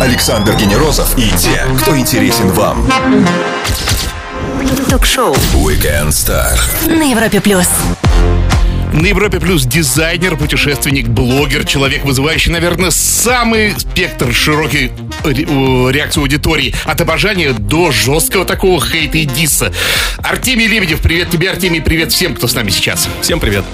Александр Генерозов и те, кто интересен вам. Ток-шоу Weekend Star. на Европе плюс. На Европе Плюс дизайнер, путешественник, блогер, человек, вызывающий, наверное, самый спектр широкий ре- реакции аудитории. От обожания до жесткого такого хейта и дисса. Артемий Лебедев, привет тебе, Артемий, привет всем, кто с нами сейчас. Всем привет.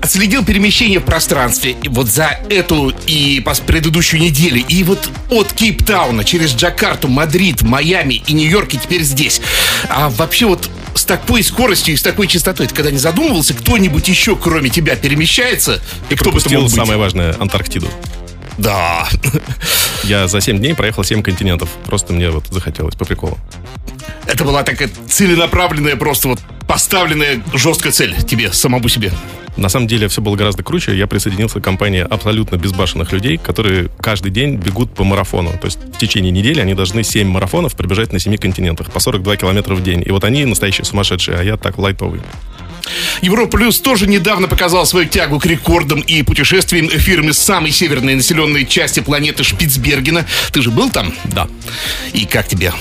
Отследил перемещение в пространстве и вот за эту и пос- предыдущую неделю. И вот от Кейптауна через Джакарту, Мадрид, Майами и Нью-Йорк и теперь здесь. А вообще вот с такой скоростью и с такой частотой, ты когда не задумывался, кто-нибудь еще, кроме тебя, перемещается? И кто бы это Пропустил мог быть? самое важное, Антарктиду. Да. Я за 7 дней проехал 7 континентов. Просто мне вот захотелось по приколу. Это была такая целенаправленная, просто вот поставленная жесткая цель тебе, самому себе. На самом деле все было гораздо круче. Я присоединился к компании абсолютно безбашенных людей, которые каждый день бегут по марафону. То есть в течение недели они должны 7 марафонов пробежать на 7 континентах по 42 километра в день. И вот они настоящие сумасшедшие, а я так лайтовый. Европа Плюс тоже недавно показал свою тягу к рекордам и путешествиям фирмы самой северной населенной части планеты Шпицбергена. Ты же был там? Да. И как тебе?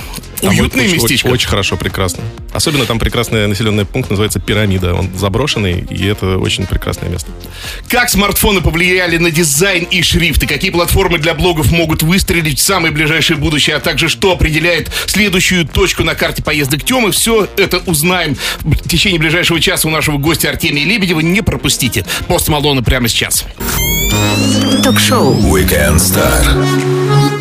Там Уютное очень, местечко? Очень, очень хорошо, прекрасно. Особенно там прекрасный населенный пункт, называется Пирамида. Он заброшенный, и это очень прекрасное место. Как смартфоны повлияли на дизайн и шрифты? Какие платформы для блогов могут выстрелить в самое ближайшее будущее? А также что определяет следующую точку на карте поездок Темы? Все это узнаем в течение ближайшего часа у нашего гостя Артемия Лебедева. Не пропустите. Пост Малона прямо сейчас. Ток-шоу Weekend Star.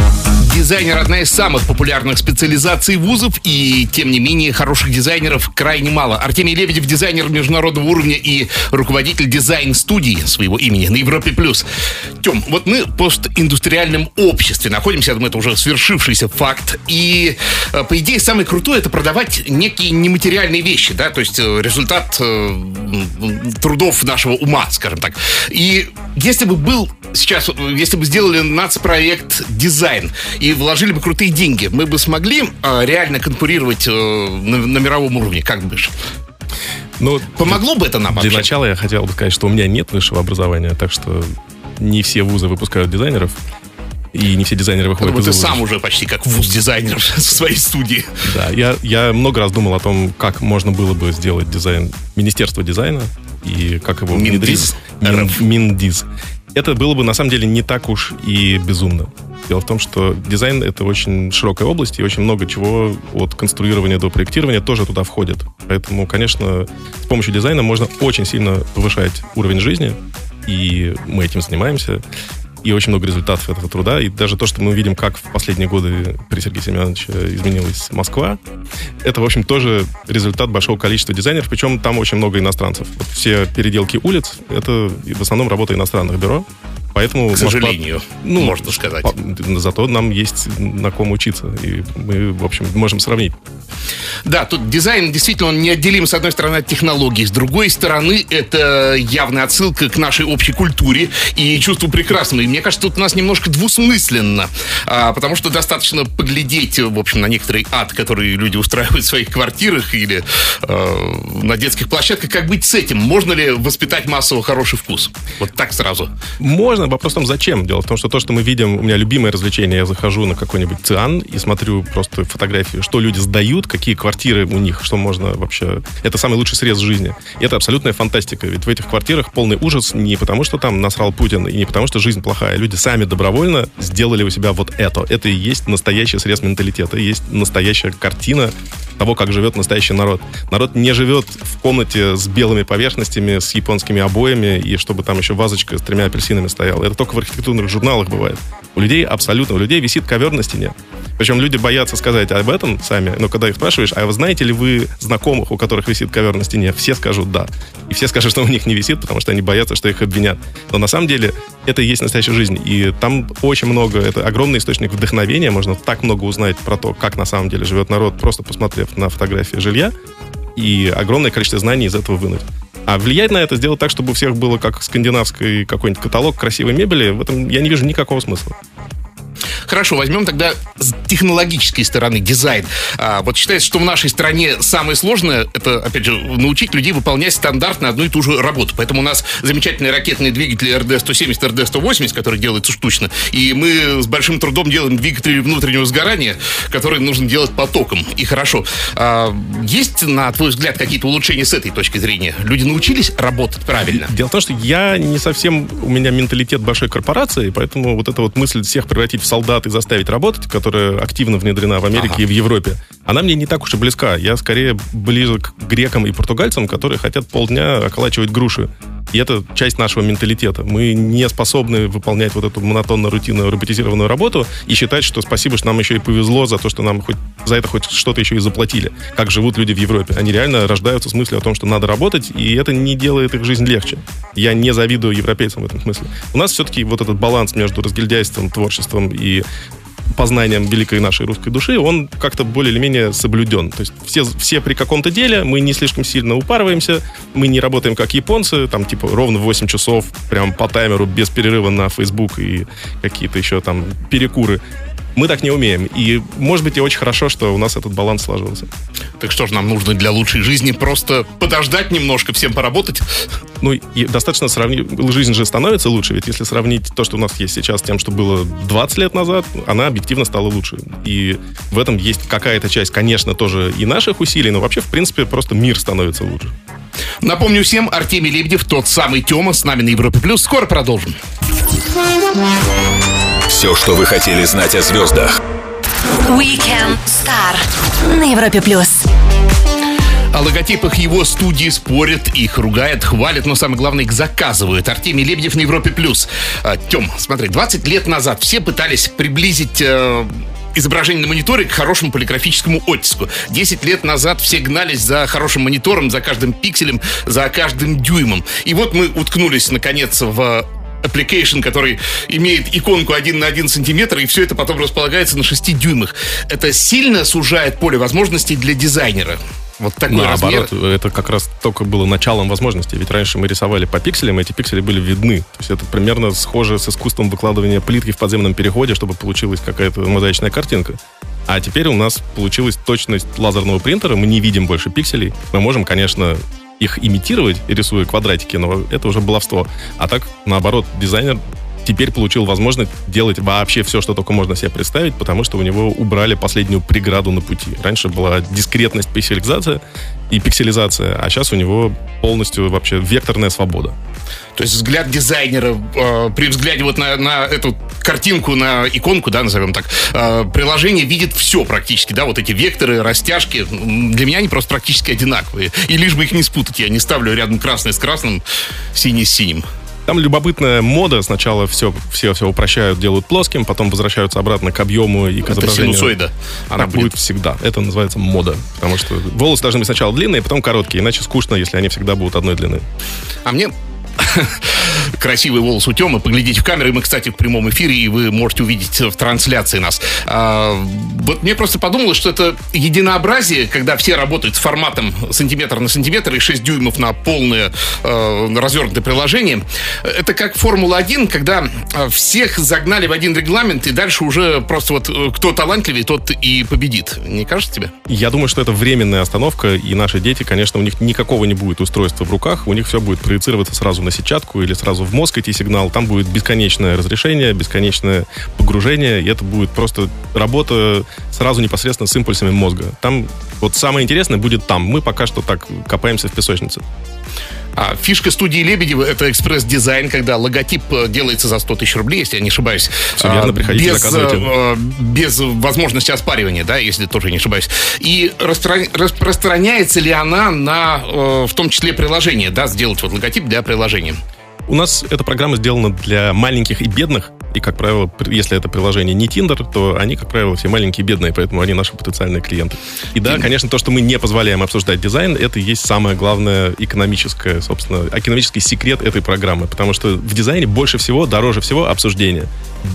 Дизайнер – одна из самых популярных специализаций вузов, и, тем не менее, хороших дизайнеров крайне мало. Артемий Лебедев – дизайнер международного уровня и руководитель дизайн-студии своего имени на Европе+. плюс. Тем, вот мы в постиндустриальном обществе находимся, я думаю, это уже свершившийся факт, и, э, по идее, самое крутое – это продавать некие нематериальные вещи, да, то есть э, результат э, трудов нашего ума, скажем так. И если бы был сейчас, э, если бы сделали нацпроект дизайн и вложили бы крутые деньги, мы бы смогли э, реально конкурировать э, на, на мировом уровне, как думаешь? Ну, Помогло бы это нам Для вообще? начала я хотел бы сказать, что у меня нет высшего образования, так что не все вузы выпускают дизайнеров, и не все дизайнеры выходят думаю, из ты вузов. сам уже почти как вуз-дизайнер в своей студии. Да, я, я много раз думал о том, как можно было бы сделать дизайн, Министерство дизайна, и как его Миндиз. Мин- Миндиз. Это было бы, на самом деле, не так уж и безумно. Дело в том, что дизайн — это очень широкая область, и очень много чего от конструирования до проектирования тоже туда входит. Поэтому, конечно, с помощью дизайна можно очень сильно повышать уровень жизни, и мы этим занимаемся. И очень много результатов этого труда. И даже то, что мы видим, как в последние годы при Сергее Семеновиче изменилась Москва, это, в общем, тоже результат большого количества дизайнеров, причем там очень много иностранцев. Вот все переделки улиц — это в основном работа иностранных бюро. Поэтому К Москва- сожалению, ну, можно сказать. Зато нам есть на ком учиться, и мы, в общем, можем сравнить. Да, тут дизайн действительно он неотделим с одной стороны от технологий, с другой стороны это явная отсылка к нашей общей культуре и чувству прекрасного. И мне кажется, тут у нас немножко двусмысленно, а, потому что достаточно поглядеть, в общем, на некоторый ад, который люди устраивают в своих квартирах или э, на детских площадках. Как быть с этим? Можно ли воспитать массово хороший вкус? Вот так сразу. Можно, вопрос в том, зачем. Дело в том, что то, что мы видим, у меня любимое развлечение, я захожу на какой-нибудь циан и смотрю просто фотографии, что люди сдают, какие квартиры у них, что можно вообще... Это самый лучший срез жизни. И это абсолютная фантастика, ведь в этих квартирах полный ужас не потому, что там насрал Путин, и не потому, что жизнь плохая. Люди сами добровольно сделали у себя вот это. Это и есть настоящий срез менталитета, есть настоящая картина того, как живет настоящий народ. Народ не живет комнате с белыми поверхностями, с японскими обоями, и чтобы там еще вазочка с тремя апельсинами стояла. Это только в архитектурных журналах бывает. У людей абсолютно, у людей висит ковер на стене. Причем люди боятся сказать об этом сами, но когда их спрашиваешь, а вы знаете ли вы знакомых, у которых висит ковер на стене, все скажут да. И все скажут, что у них не висит, потому что они боятся, что их обвинят. Но на самом деле это и есть настоящая жизнь. И там очень много, это огромный источник вдохновения, можно так много узнать про то, как на самом деле живет народ, просто посмотрев на фотографии жилья, и огромное количество знаний из этого вынуть. А влиять на это, сделать так, чтобы у всех было как скандинавский какой-нибудь каталог красивой мебели, в этом я не вижу никакого смысла. Хорошо, возьмем тогда с технологической стороны дизайн. А, вот считается, что в нашей стране самое сложное, это, опять же, научить людей выполнять стандартно одну и ту же работу. Поэтому у нас замечательные ракетные двигатели РД-170, РД-180, которые делаются штучно. И мы с большим трудом делаем двигатели внутреннего сгорания, которые нужно делать потоком. И хорошо. А, есть, на твой взгляд, какие-то улучшения с этой точки зрения? Люди научились работать правильно? Дело в том, что я не совсем... У меня менталитет большой корпорации, поэтому вот эта вот мысль всех превратить в солдат и заставить работать, которая активно внедрена в Америке ага. и в Европе, она мне не так уж и близка. Я скорее ближе к грекам и португальцам, которые хотят полдня околачивать груши. И это часть нашего менталитета. Мы не способны выполнять вот эту монотонно-рутинную роботизированную работу и считать, что спасибо, что нам еще и повезло за то, что нам хоть за это хоть что-то еще и заплатили. Как живут люди в Европе. Они реально рождаются с мыслью о том, что надо работать, и это не делает их жизнь легче. Я не завидую европейцам в этом смысле. У нас все-таки вот этот баланс между разгильдяйством, творчеством и познанием великой нашей русской души, он как-то более или менее соблюден. То есть все, все при каком-то деле, мы не слишком сильно упарываемся, мы не работаем как японцы, там типа ровно 8 часов, прям по таймеру, без перерыва на Facebook и какие-то еще там перекуры. Мы так не умеем. И, может быть, и очень хорошо, что у нас этот баланс сложился. Так что же нам нужно для лучшей жизни? Просто подождать немножко, всем поработать? Ну, и достаточно сравнить... Жизнь же становится лучше, ведь если сравнить то, что у нас есть сейчас, с тем, что было 20 лет назад, она объективно стала лучше. И в этом есть какая-то часть, конечно, тоже и наших усилий, но вообще, в принципе, просто мир становится лучше. Напомню всем, Артемий Лебедев, тот самый Тёма, с нами на Европе Плюс. Скоро продолжим. Все, что вы хотели знать о звездах. Weekend Star на Европе Плюс. О логотипах его студии спорят, их ругают, хвалят, но самое главное, их заказывают. Артемий Лебедев на Европе+. плюс. А, Тем, смотри, 20 лет назад все пытались приблизить... Э, изображение на мониторе к хорошему полиграфическому оттиску. Десять лет назад все гнались за хорошим монитором, за каждым пикселем, за каждым дюймом. И вот мы уткнулись, наконец, в application, который имеет иконку 1 на 1 сантиметр, и все это потом располагается на 6 дюймах. Это сильно сужает поле возможностей для дизайнера. Вот такой Наоборот, размер. это как раз только было началом возможностей. Ведь раньше мы рисовали по пикселям, и эти пиксели были видны. То есть это примерно схоже с искусством выкладывания плитки в подземном переходе, чтобы получилась какая-то мозаичная картинка. А теперь у нас получилась точность лазерного принтера, мы не видим больше пикселей. Мы можем, конечно, их имитировать, рисуя квадратики, но это уже баловство. А так, наоборот, дизайнер теперь получил возможность делать вообще все, что только можно себе представить, потому что у него убрали последнюю преграду на пути. Раньше была дискретность, пикселизация и пикселизация, а сейчас у него полностью вообще векторная свобода. То есть взгляд дизайнера э, при взгляде вот на, на эту картинку, на иконку, да, назовем так, э, приложение видит все практически, да, вот эти векторы, растяжки. Для меня они просто практически одинаковые. И лишь бы их не спутать, я не ставлю рядом красный с красным, синий с синим. Там любопытная мода. Сначала все, все, все упрощают, делают плоским, потом возвращаются обратно к объему и к Это изображению. синусоида. Она будет. будет всегда. Это называется мода. Потому что волосы должны быть сначала длинные, потом короткие. Иначе скучно, если они всегда будут одной длины. А мне красивый волос у Тёмы. Поглядите в камеры. Мы, кстати, в прямом эфире, и вы можете увидеть в трансляции нас. А, вот мне просто подумалось, что это единообразие, когда все работают с форматом сантиметр на сантиметр и 6 дюймов на полное э, развернутое приложение. Это как Формула-1, когда э, всех загнали в один регламент, и дальше уже просто вот э, кто талантливее, тот и победит. Не кажется тебе? Я думаю, что это временная остановка, и наши дети, конечно, у них никакого не будет устройства в руках, у них все будет проецироваться сразу на сетчатку или сразу в мозг идти сигнал. Там будет бесконечное разрешение, бесконечное погружение, и это будет просто работа сразу непосредственно с импульсами мозга. Там вот самое интересное будет там. Мы пока что так копаемся в песочнице. А фишка студии Лебедева — это экспресс-дизайн, когда логотип э, делается за 100 тысяч рублей, если я не ошибаюсь. Все верно, приходите, без, заказывайте. Э, без возможности оспаривания, да, если тоже не ошибаюсь. И распространяется ли она на, э, в том числе, приложение, да, сделать вот логотип для приложения? У нас эта программа сделана для маленьких и бедных, и, как правило, если это приложение не Tinder, то они, как правило, все маленькие бедные, поэтому они наши потенциальные клиенты. И да, конечно, то, что мы не позволяем обсуждать дизайн, это и есть самое главное экономическое, собственно, экономический секрет этой программы, потому что в дизайне больше всего, дороже всего обсуждение.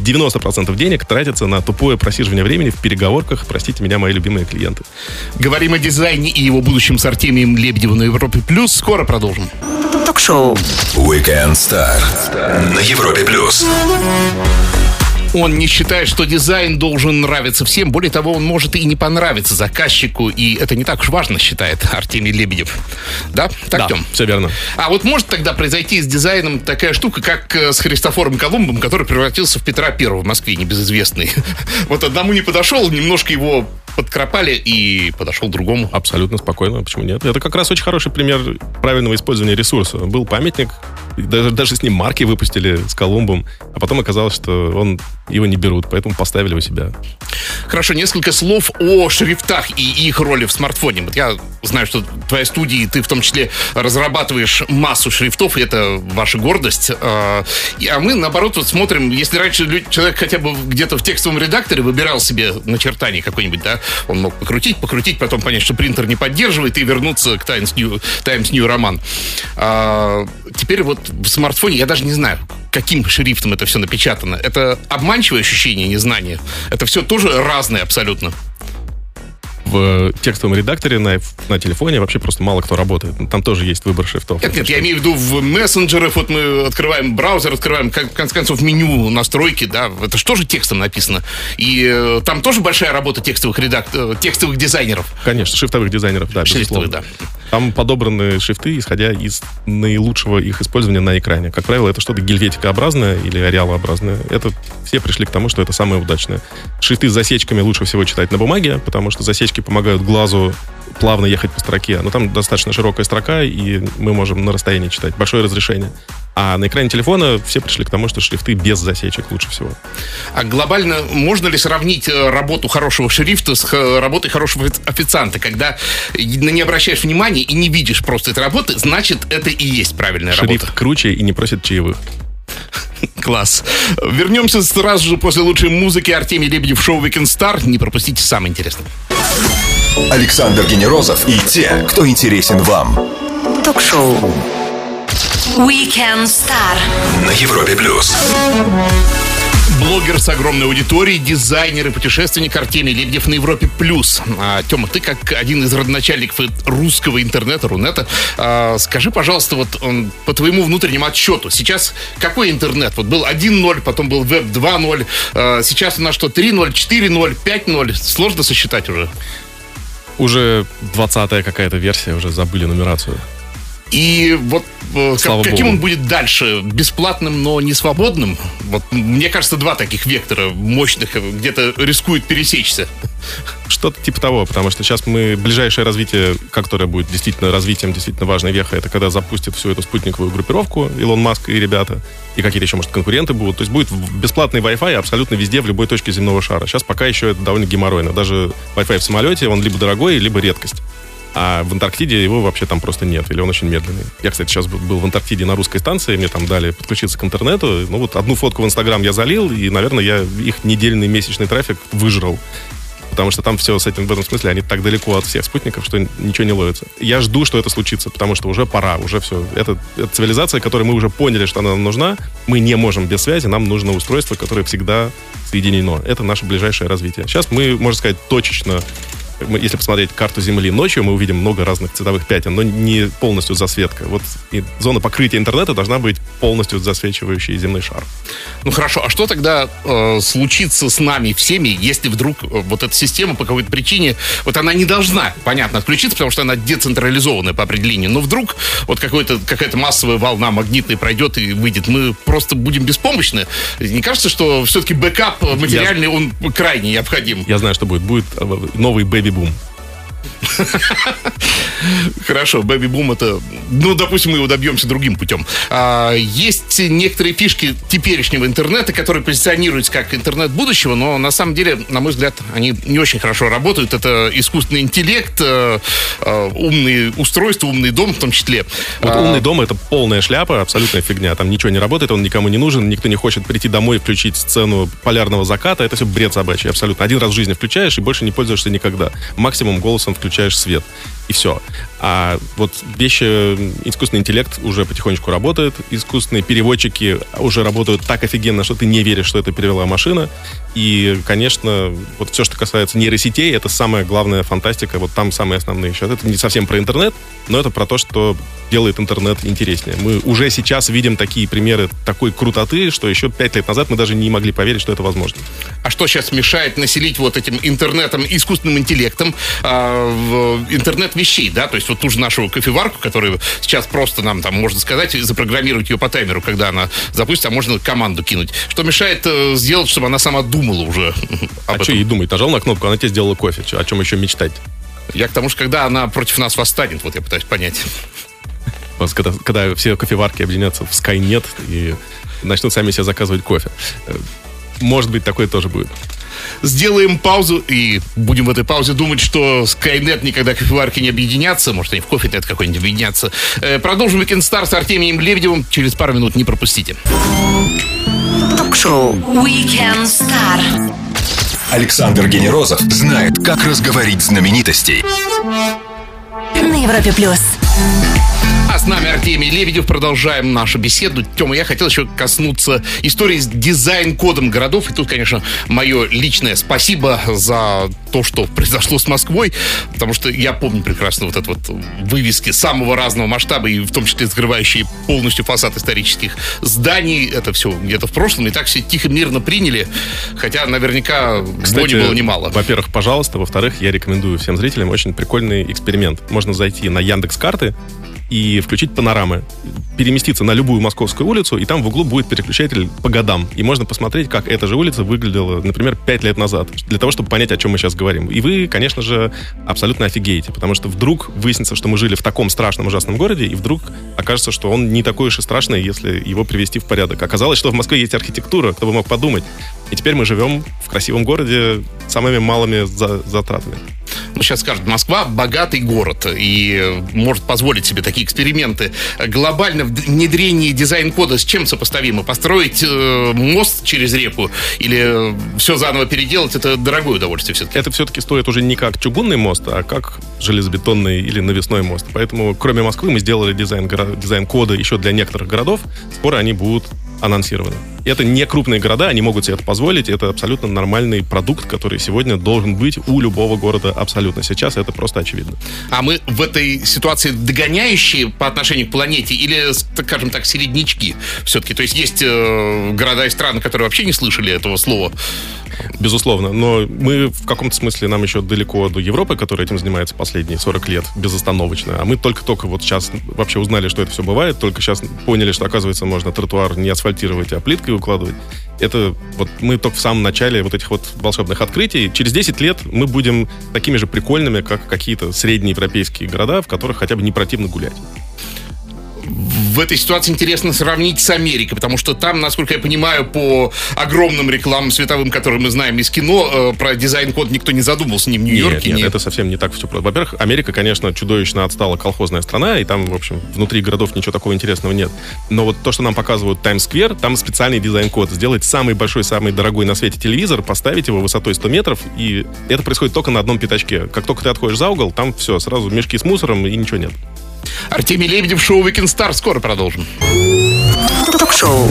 90% денег тратится на тупое просиживание времени в переговорках, простите меня, мои любимые клиенты. Говорим о дизайне и его будущем с Артемием Лебедевым на Европе+. плюс. Скоро продолжим. Ток-шоу. Weekend Star на Европе+. плюс. Он не считает, что дизайн должен нравиться всем. Более того, он может и не понравиться заказчику. И это не так уж важно, считает Артемий Лебедев. Да? Так, Да, Тём? все верно. А вот может тогда произойти с дизайном такая штука, как э, с Христофором Колумбом, который превратился в Петра Первого в Москве, небезызвестный. Вот одному не подошел, немножко его подкропали и подошел другому. Абсолютно спокойно, почему нет? Это как раз очень хороший пример правильного использования ресурса. Был памятник, даже, даже с ним марки выпустили с Колумбом, а потом оказалось, что он его не берут, поэтому поставили у себя. Хорошо, несколько слов о шрифтах и их роли в смартфоне. Вот я знаю, что в твоей студии ты в том числе разрабатываешь массу шрифтов, и это ваша гордость. А и- а мы, наоборот, вот смотрим, если раньше человек хотя бы где-то в текстовом редакторе выбирал себе начертание какое-нибудь, да, он мог покрутить, покрутить, потом понять, что принтер не поддерживает, и вернуться к Times New, Times New Roman. А, теперь вот в смартфоне я даже не знаю, каким шрифтом это все напечатано. Это обманчивое ощущение незнания. Это все тоже разное абсолютно. В текстовом редакторе на, на телефоне вообще просто мало кто работает. Там тоже есть выбор шрифтов. Нет, нет, я имею в виду в мессенджерах, вот мы открываем браузер, открываем, как- в конце концов, меню настройки, да, это же текстом написано? И э, там тоже большая работа текстовых редак... э, текстовых дизайнеров. Конечно, шрифтовых дизайнеров, да, Шрифтовых, безусловно. Там подобраны шрифты, исходя из наилучшего их использования на экране. Как правило, это что-то гельветикообразное или ареалообразное. Это все пришли к тому, что это самое удачное. Шрифты с засечками лучше всего читать на бумаге, потому что засечки помогают глазу плавно ехать по строке. Но там достаточно широкая строка, и мы можем на расстоянии читать. Большое разрешение. А на экране телефона все пришли к тому, что шрифты без засечек лучше всего. А глобально можно ли сравнить э, работу хорошего шрифта с работой хорошего офи- официанта, когда на не обращаешь внимания и не видишь просто этой работы, значит, это и есть правильная Шрифт работа. круче и не просит чаевых. Класс. Вернемся сразу же после лучшей музыки. Артемий Лебедев, шоу Weekend Star. Не пропустите самое интересное. Александр Генерозов и те, кто интересен вам. Ток-шоу. Weekend Star. На Европе плюс. Блогер с огромной аудиторией, дизайнер и путешественник Артемий Лебедев на Европе+. плюс. А, Тёма, ты как один из родоначальников русского интернета, Рунета, а, скажи, пожалуйста, вот он, по твоему внутреннему отчету, сейчас какой интернет? Вот был 1.0, потом был веб 2.0, а, сейчас у нас что, 3.0, 4.0, 5.0? Сложно сосчитать уже. Уже 20-я какая-то версия, уже забыли нумерацию. И вот э, как- каким богу. он будет дальше? Бесплатным, но не свободным? Вот мне кажется, два таких вектора мощных э, где-то рискуют пересечься. Что-то типа того, потому что сейчас мы ближайшее развитие, которое будет действительно развитием, действительно важной вехой, это когда запустят всю эту спутниковую группировку Илон Маск и ребята, и какие-то еще, может, конкуренты будут. То есть будет бесплатный Wi-Fi абсолютно везде, в любой точке земного шара. Сейчас пока еще это довольно геморройно. Даже Wi-Fi в самолете, он либо дорогой, либо редкость. А в Антарктиде его вообще там просто нет, или он очень медленный. Я, кстати, сейчас был- в Антарктиде на русской станции, мне там дали подключиться к интернету. Ну вот одну фотку в Инстаграм я залил, и, наверное, я их недельный месячный трафик выжрал. Потому что там все с этим в этом смысле, они так далеко от всех спутников, что ничего не ловится. Я жду, что это случится, потому что уже пора, уже все. Это, это цивилизация, которой мы уже поняли, что она нам нужна. Мы не можем без связи, нам нужно устройство, которое всегда соединено. Это наше ближайшее развитие. Сейчас мы, можно сказать, точечно если посмотреть карту Земли ночью, мы увидим много разных цветовых пятен, но не полностью засветка. Вот и зона покрытия интернета должна быть полностью засвечивающий земной шар. Ну хорошо, а что тогда э, случится с нами всеми, если вдруг э, вот эта система по какой-то причине, вот она не должна, понятно, отключиться, потому что она децентрализованная по определению, но вдруг вот какой-то, какая-то массовая волна магнитная пройдет и выйдет, мы просто будем беспомощны. Не кажется, что все-таки бэкап материальный, он крайне необходим? Я знаю, что будет. Будет э, новый бэби-бум. Хорошо, бэби-бум это... Ну, допустим, мы его добьемся другим путем. А, есть некоторые фишки теперешнего интернета, которые позиционируются как интернет будущего, но на самом деле, на мой взгляд, они не очень хорошо работают. Это искусственный интеллект, э, э, умные устройства, умный дом в том числе. Вот А, умный дом это полная шляпа, абсолютная фигня. Там ничего не работает, он никому не нужен, никто не хочет прийти домой и включить сцену полярного заката. Это все бред собачий, абсолютно. Один раз в жизни включаешь и больше не пользуешься никогда. Максимум голосом включаешь свет. И все. А вот вещи, искусственный интеллект уже потихонечку работает, искусственные переводчики уже работают так офигенно, что ты не веришь, что это перевела машина. И, конечно, вот все, что касается нейросетей, это самая главная фантастика, вот там самые основные сейчас. Это не совсем про интернет, но это про то, что делает интернет интереснее. Мы уже сейчас видим такие примеры такой крутоты, что еще пять лет назад мы даже не могли поверить, что это возможно. А что сейчас мешает населить вот этим интернетом, искусственным интеллектом, э, интернет вещей, да? То есть вот ту же нашу кофеварку, которую сейчас просто нам там можно сказать, запрограммировать ее по таймеру, когда она запустится, а можно команду кинуть. Что мешает э, сделать, чтобы она сама думала уже об а этом? что ей думать? Нажал на кнопку, она тебе сделала кофе. О чем еще мечтать? Я к тому, что когда она против нас восстанет, вот я пытаюсь понять. Когда, когда все кофеварки объединятся в Skynet и начнут сами себе заказывать кофе. Э, может быть, такое тоже будет. Сделаем паузу и будем в этой паузе думать, что Skynet никогда кофеварки не объединятся. Может, они в кофе какой-нибудь объединятся. Э, продолжим Weekend Star с Артемием Лебедевым. Через пару минут не пропустите. Ток-шоу Weekend Star. Александр Генерозов знает, как разговорить знаменитостей. На Европе плюс. С нами Артемий Лебедев. Продолжаем нашу беседу. Тема, я хотел еще коснуться истории с дизайн-кодом городов. И тут, конечно, мое личное спасибо за то, что произошло с Москвой. Потому что я помню прекрасно вот это вот вывески самого разного масштаба, и в том числе скрывающие полностью фасад исторических зданий. Это все где-то в прошлом. И так все тихо, мирно приняли. Хотя наверняка Кстати, было немало. Во-первых, пожалуйста. Во-вторых, я рекомендую всем зрителям очень прикольный эксперимент. Можно зайти на Яндекс карты и включить панорамы. Переместиться на любую московскую улицу, и там в углу будет переключатель по годам. И можно посмотреть, как эта же улица выглядела, например, 5 лет назад, для того, чтобы понять, о чем мы сейчас говорим. И вы, конечно же, абсолютно офигеете, потому что вдруг выяснится, что мы жили в таком страшном, ужасном городе, и вдруг окажется, что он не такой уж и страшный, если его привести в порядок. Оказалось, что в Москве есть архитектура, кто бы мог подумать. И теперь мы живем в красивом городе самыми малыми за затратами. Ну, сейчас скажут, Москва богатый город и может позволить себе такие эксперименты. Глобально внедрение дизайн-кода с чем сопоставимо? Построить э, мост через реку или все заново переделать? Это дорогое удовольствие все-таки. Это все-таки стоит уже не как чугунный мост, а как железобетонный или навесной мост. Поэтому, кроме Москвы, мы сделали дизайн, дизайн-кода еще для некоторых городов. Скоро они будут анонсированы. Это не крупные города, они могут себе это позволить. Это абсолютно нормальный продукт, который сегодня должен быть у любого города абсолютно. Сейчас это просто очевидно. А мы в этой ситуации догоняющие по отношению к планете или, скажем так, середнячки все-таки? То есть есть э, города и страны, которые вообще не слышали этого слова? Безусловно. Но мы в каком-то смысле нам еще далеко до Европы, которая этим занимается последние 40 лет безостановочно. А мы только-только вот сейчас вообще узнали, что это все бывает, только сейчас поняли, что, оказывается, можно тротуар не асфальтировать, а плиткой укладывать. Это вот мы только в самом начале вот этих вот волшебных открытий. Через 10 лет мы будем такими же прикольными, как какие-то средние европейские города, в которых хотя бы не противно гулять в этой ситуации интересно сравнить с Америкой, потому что там, насколько я понимаю, по огромным рекламам световым, которые мы знаем из кино, э, про дизайн-код никто не задумывался ни в Нью-Йорке. Нет, нет, это совсем не так все просто. Во-первых, Америка, конечно, чудовищно отстала колхозная страна, и там, в общем, внутри городов ничего такого интересного нет. Но вот то, что нам показывают Таймс-сквер, там специальный дизайн-код. Сделать самый большой, самый дорогой на свете телевизор, поставить его высотой 100 метров, и это происходит только на одном пятачке. Как только ты отходишь за угол, там все, сразу мешки с мусором и ничего нет. Артемий Лебедев, шоу Weekend Star. Скоро продолжим. Ток-шоу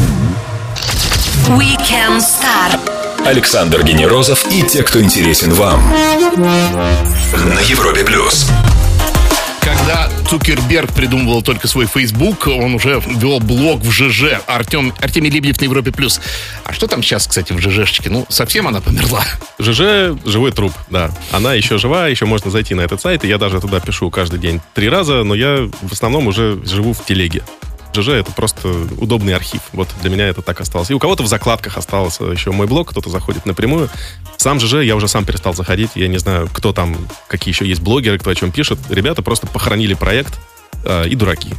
Weekend Star. Александр Генерозов и те, кто интересен вам. На Европе плюс. Когда Цукерберг придумывал только свой Facebook, он уже вел блог в ЖЖ. Артем, Артемий Лебедев на Европе+. плюс. А что там сейчас, кстати, в ЖЖшечке? Ну, совсем она померла. ЖЖ — живой труп, да. Она еще жива, еще можно зайти на этот сайт, и я даже туда пишу каждый день три раза, но я в основном уже живу в телеге. ЖЖ это просто удобный архив. Вот для меня это так осталось. И у кого-то в закладках остался еще мой блог, кто-то заходит напрямую. Сам ЖЖ я уже сам перестал заходить. Я не знаю, кто там, какие еще есть блогеры, кто о чем пишет. Ребята просто похоронили проект э, и дураки.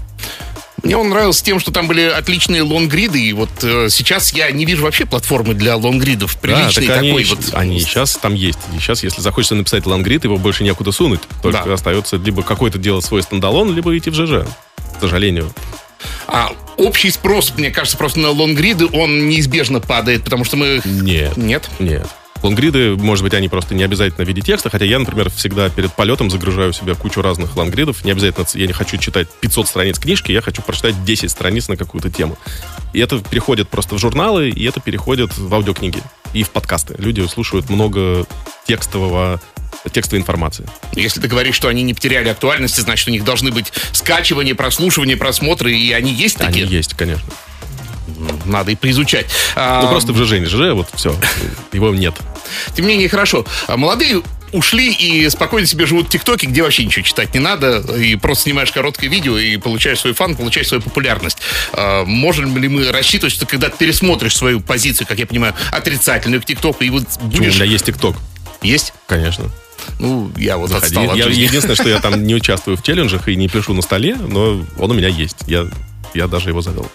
Мне он нравился тем, что там были отличные лонгриды, и вот э, сейчас я не вижу вообще платформы для лонгридов приличной да, такой они, вот. Они сейчас там есть. И сейчас, если захочется написать лонгрид, его больше некуда сунуть. Только да. остается либо какой-то делать свой стендалон, либо идти в ЖЖ. К сожалению. А общий спрос, мне кажется, просто на лонгриды, он неизбежно падает, потому что мы... Нет. Нет? Нет. Лонгриды, может быть, они просто не обязательно в виде текста, хотя я, например, всегда перед полетом загружаю в себя кучу разных лонгридов. Не обязательно, я не хочу читать 500 страниц книжки, я хочу прочитать 10 страниц на какую-то тему. И это переходит просто в журналы, и это переходит в аудиокниги и в подкасты. Люди слушают много текстового текстовой информации. Если ты говоришь, что они не потеряли актуальности, значит, у них должны быть скачивания, прослушивания, просмотры, и они есть такие? Они есть, конечно. Надо и поизучать. Ну, А, просто в ЖЖ, ЖЖ, вот все, его нет. Тем не менее, хорошо. А Молодые ушли и спокойно себе живут в ТикТоке, где вообще ничего читать не надо, и просто снимаешь короткое видео и получаешь свой фан, получаешь свою популярность. А, можем ли мы рассчитывать, что когда ты пересмотришь свою позицию, как я понимаю, отрицательную к ТикТоку, и вот У будешь... меня есть ТикТок, Есть? конечно. Ну, я вот отстал от Я- единственное, что я там не участвую в челленджах и не пишу на столе, но он у меня есть. Я, я даже его завел.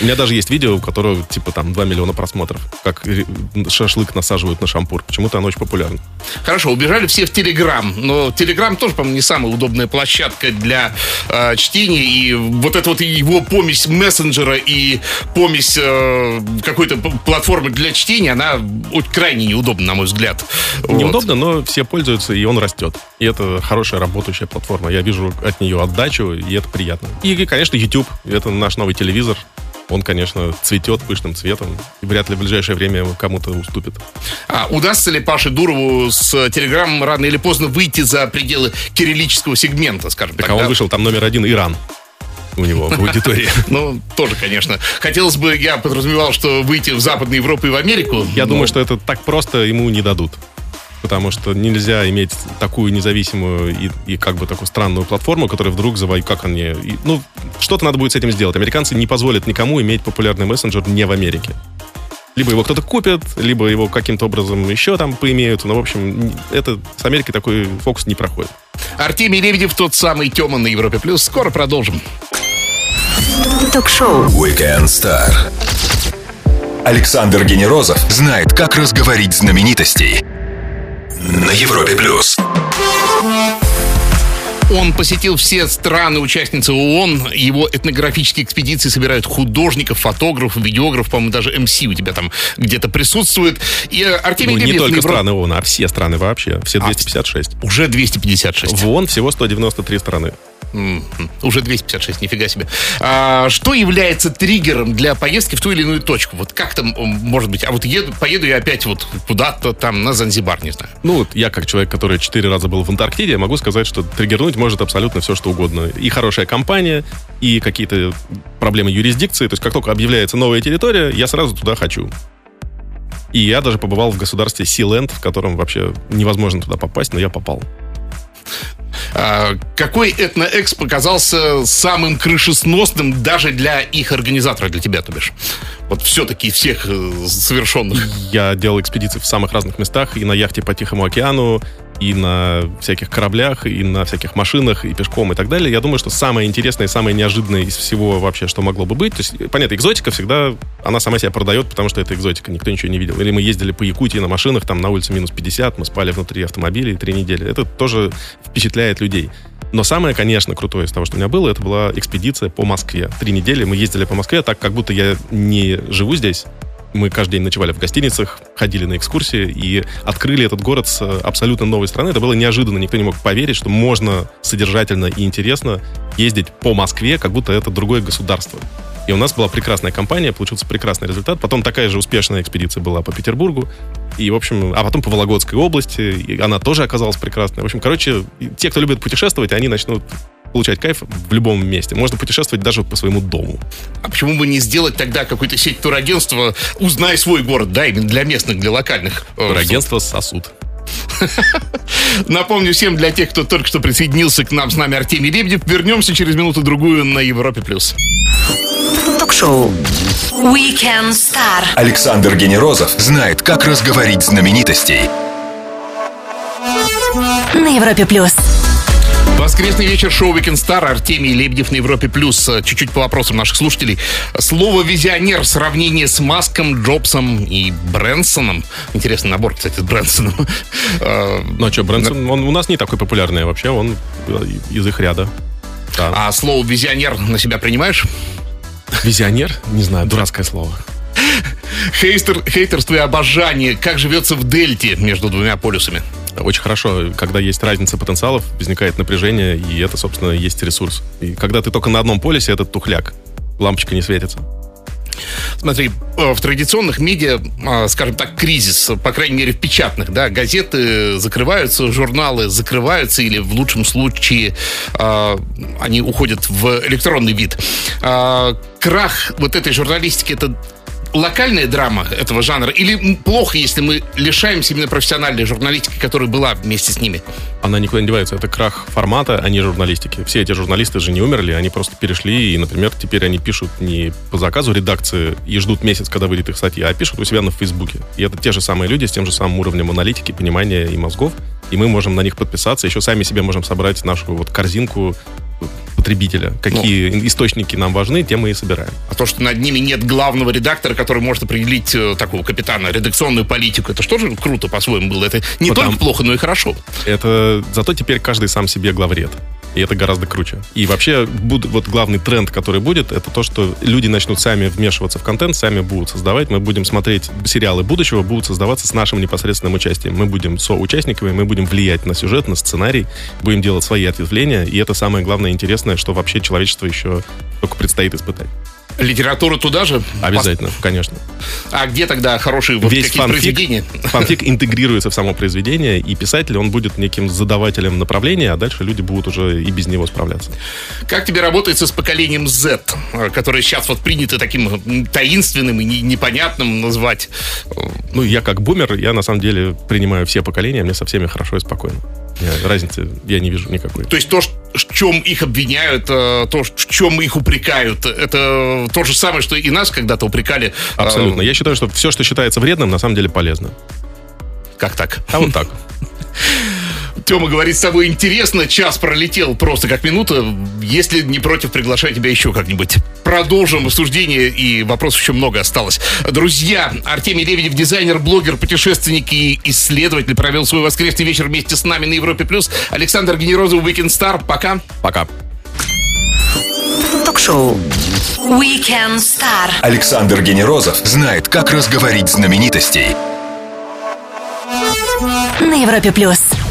У меня даже есть видео, у которого типа там 2 миллиона просмотров. Как ре- шашлык насаживают на шампур. Почему-то оно очень популярно. Хорошо, убежали все в Телеграм, но Телеграм тоже, по-моему, не самая удобная площадка для э, чтения, и вот эта вот его помесь мессенджера и помесь э, какой-то платформы для чтения, она вот крайне неудобна, на мой взгляд. Вот. Неудобно, но все пользуются, и он растет. И это хорошая работающая платформа. Я вижу от нее отдачу, и это приятно. И, конечно, YouTube. Это наш новый телевизор. Он, конечно, цветет пышным цветом. И вряд ли в ближайшее время кому-то уступит. А удастся ли Паше Дурову с Телеграмом рано или поздно выйти за пределы кириллического сегмента, скажем Так так? а он вышел там номер один Иран у него в аудитории. Ну, тоже, конечно. Хотелось бы, я подразумевал, что выйти в Западную Европу и в Америку. Я но- думаю, что это так просто ему не дадут. Потому что нельзя иметь такую независимую и, и как бы такую странную платформу, которая вдруг завоюет, как они... и, ну, что-то надо будет с этим сделать. Американцы не позволят никому иметь популярный мессенджер не в Америке. Либо его кто-то купит, либо его каким-то образом еще там поимеют. Ну, в общем, это с Америкой такой фокус не проходит. Артемий Лебедев, тот самый Тёма на Европе+. плюс. Скоро продолжим. Ток-шоу. Weekend Star. Александр Генерозов знает, как разговорить знаменитостей. На Европе плюс. Он посетил все страны-участницы ООН. Его этнографические экспедиции собирают художников, фотографов, видеографов, по-моему, даже МС у тебя там где-то присутствует. И э, Артемий Ну, не только Евро- страны ООН, а все страны вообще. Все 256. Уже 256. В ООН всего 193 страны. Уже 256, нифига себе. А, что является триггером для поездки в ту или иную точку? Вот как там может быть? А вот еду, поеду я опять вот куда-то там на Занзибар, не знаю. Ну, вот я как человек, который четыре раза был в Антарктиде, могу сказать, что триггернуть может абсолютно все, что угодно. И хорошая компания, и какие-то проблемы юрисдикции. То есть, как только объявляется новая территория, я сразу туда хочу. И я даже побывал в государстве Силенд, в котором вообще невозможно туда попасть, но я попал. А, какой этноэкс показался самым крышесносным даже для их организатора, для тебя, то бишь? Вот все-таки всех э, совершенных. Я делал экспедиции в самых разных местах, и на яхте по Тихому океану, и на всяких кораблях, и на всяких машинах, и пешком, и так далее. Я думаю, что самое интересное и самое неожиданное из всего вообще, что могло бы быть, то есть, понятно, экзотика всегда, она сама себя продает, потому что это экзотика, никто ничего не видел. Или мы ездили по Якутии на машинах, там на улице минус 50, мы спали внутри автомобилей три недели. Это тоже впечатляет людей. Но самое, конечно, крутое из того, что у меня было, это была экспедиция по Москве. Три недели мы ездили по Москве, так как будто я не живу здесь, мы каждый день ночевали в гостиницах, ходили на экскурсии и открыли этот город с абсолютно новой страны. Это было неожиданно, никто не мог поверить, что можно содержательно и интересно ездить по Москве, как будто это другое государство. И у нас была прекрасная компания, получился прекрасный результат. Потом такая же успешная экспедиция была по Петербургу. И, в общем, а потом по Вологодской области. И она тоже оказалась прекрасной. В общем, короче, те, кто любит путешествовать, они начнут получать кайф в любом месте. Можно путешествовать даже по своему дому. А почему бы не сделать тогда какую-то сеть турагентства «Узнай свой город», да, именно для местных, для локальных. э, Турагентство сосуд. Напомню всем, для тех, кто только что присоединился к нам, с нами Артемий Лебедев. Вернемся через минуту-другую на Европе+. плюс. Ток-шоу. Weekend Star. Александр Генерозов знает, как разговорить знаменитостей. На Европе плюс. Воскресный вечер шоу Weekend Star. Артемий Лебедев на Европе+. плюс. Чуть-чуть по вопросам наших слушателей. Слово «визионер» сравнение с Маском, Джобсом и Брэнсоном. Интересный набор, кстати, с Брэнсоном. Э, Ну а что, Брэнсон, он у нас не такой популярный вообще, он из их ряда. Да. А слово «визионер» на себя принимаешь? Визионер? Не знаю, дурацкое слово. Хейстер, хейтерство и обожание. Как живется в дельте между двумя полюсами? Очень хорошо, когда есть разница потенциалов, возникает напряжение, и это, собственно, есть ресурс. И когда ты только на одном полюсе, этот тухляк. Лампочка не светится. Смотри, э, в традиционных медиа, а, скажем так, кризис, по крайней мере в печатных, да, газеты закрываются, журналы закрываются или в лучшем случае а, они уходят в электронный вид. А, крах вот этой журналистики это локальная драма этого жанра? Или плохо, если мы лишаемся именно профессиональной журналистики, которая была вместе с ними? Она никуда не девается. Это крах формата, а не журналистики. Все эти журналисты же не умерли, они просто перешли, и, например, теперь они пишут не по заказу редакции и ждут месяц, когда выйдет их статья, а пишут у себя на Фейсбуке. И это те же самые люди с тем же самым уровнем аналитики, понимания и мозгов, и мы можем на них подписаться, еще сами себе можем собрать нашу вот корзинку потребителя. Какие ну, источники нам важны, те мы и собираем. А то, что над ними нет главного редактора, который может определить э, такого капитана, редакционную политику, это что же круто по-своему было. Это не Потому... только плохо, но и хорошо. Это зато теперь каждый сам себе главред. И это гораздо круче. И вообще, буд, вот главный тренд, который будет, это то, что люди начнут сами вмешиваться в контент, сами будут создавать. Мы будем смотреть сериалы будущего, будут создаваться с нашим непосредственным участием. Мы будем соучастниками, мы будем влиять на сюжет, на сценарий, будем делать свои ответвления. И это самое главное интересное, что вообще человечество еще только предстоит испытать. Литературу туда же? Обязательно, Пос... конечно. А где тогда хорошие вот Весь фанфик, произведения? Фанфик интегрируется в само произведение, и писатель, он будет неким задавателем направления, а дальше люди будут уже и без него справляться. Как тебе работается с поколением Z, которое сейчас вот принято таким таинственным и непонятным назвать? Ну, я как бумер, я на самом деле принимаю все поколения, мне со всеми хорошо и спокойно. Разницы я не вижу никакой. То есть то, в чем их обвиняют, э, то, в чем их упрекают, это то же самое, что и нас когда-то упрекали. Э, Абсолютно. Я считаю, что все, что считается вредным, на самом деле полезно. Как так? А вот так. Тема говорит с тобой интересно. Час пролетел просто как минута. Если не против, приглашаю тебя еще как-нибудь. Продолжим обсуждение, и вопросов еще много осталось. Друзья, Артемий Лебедев, дизайнер, блогер, путешественник и исследователь, провел свой воскресный вечер вместе с нами на Европе+. плюс. Александр Генерозов, Weekend Star. Пока. Пока. Ток-шоу Weekend Star. Александр Генерозов знает, как разговорить знаменитостей. На Европе+. плюс.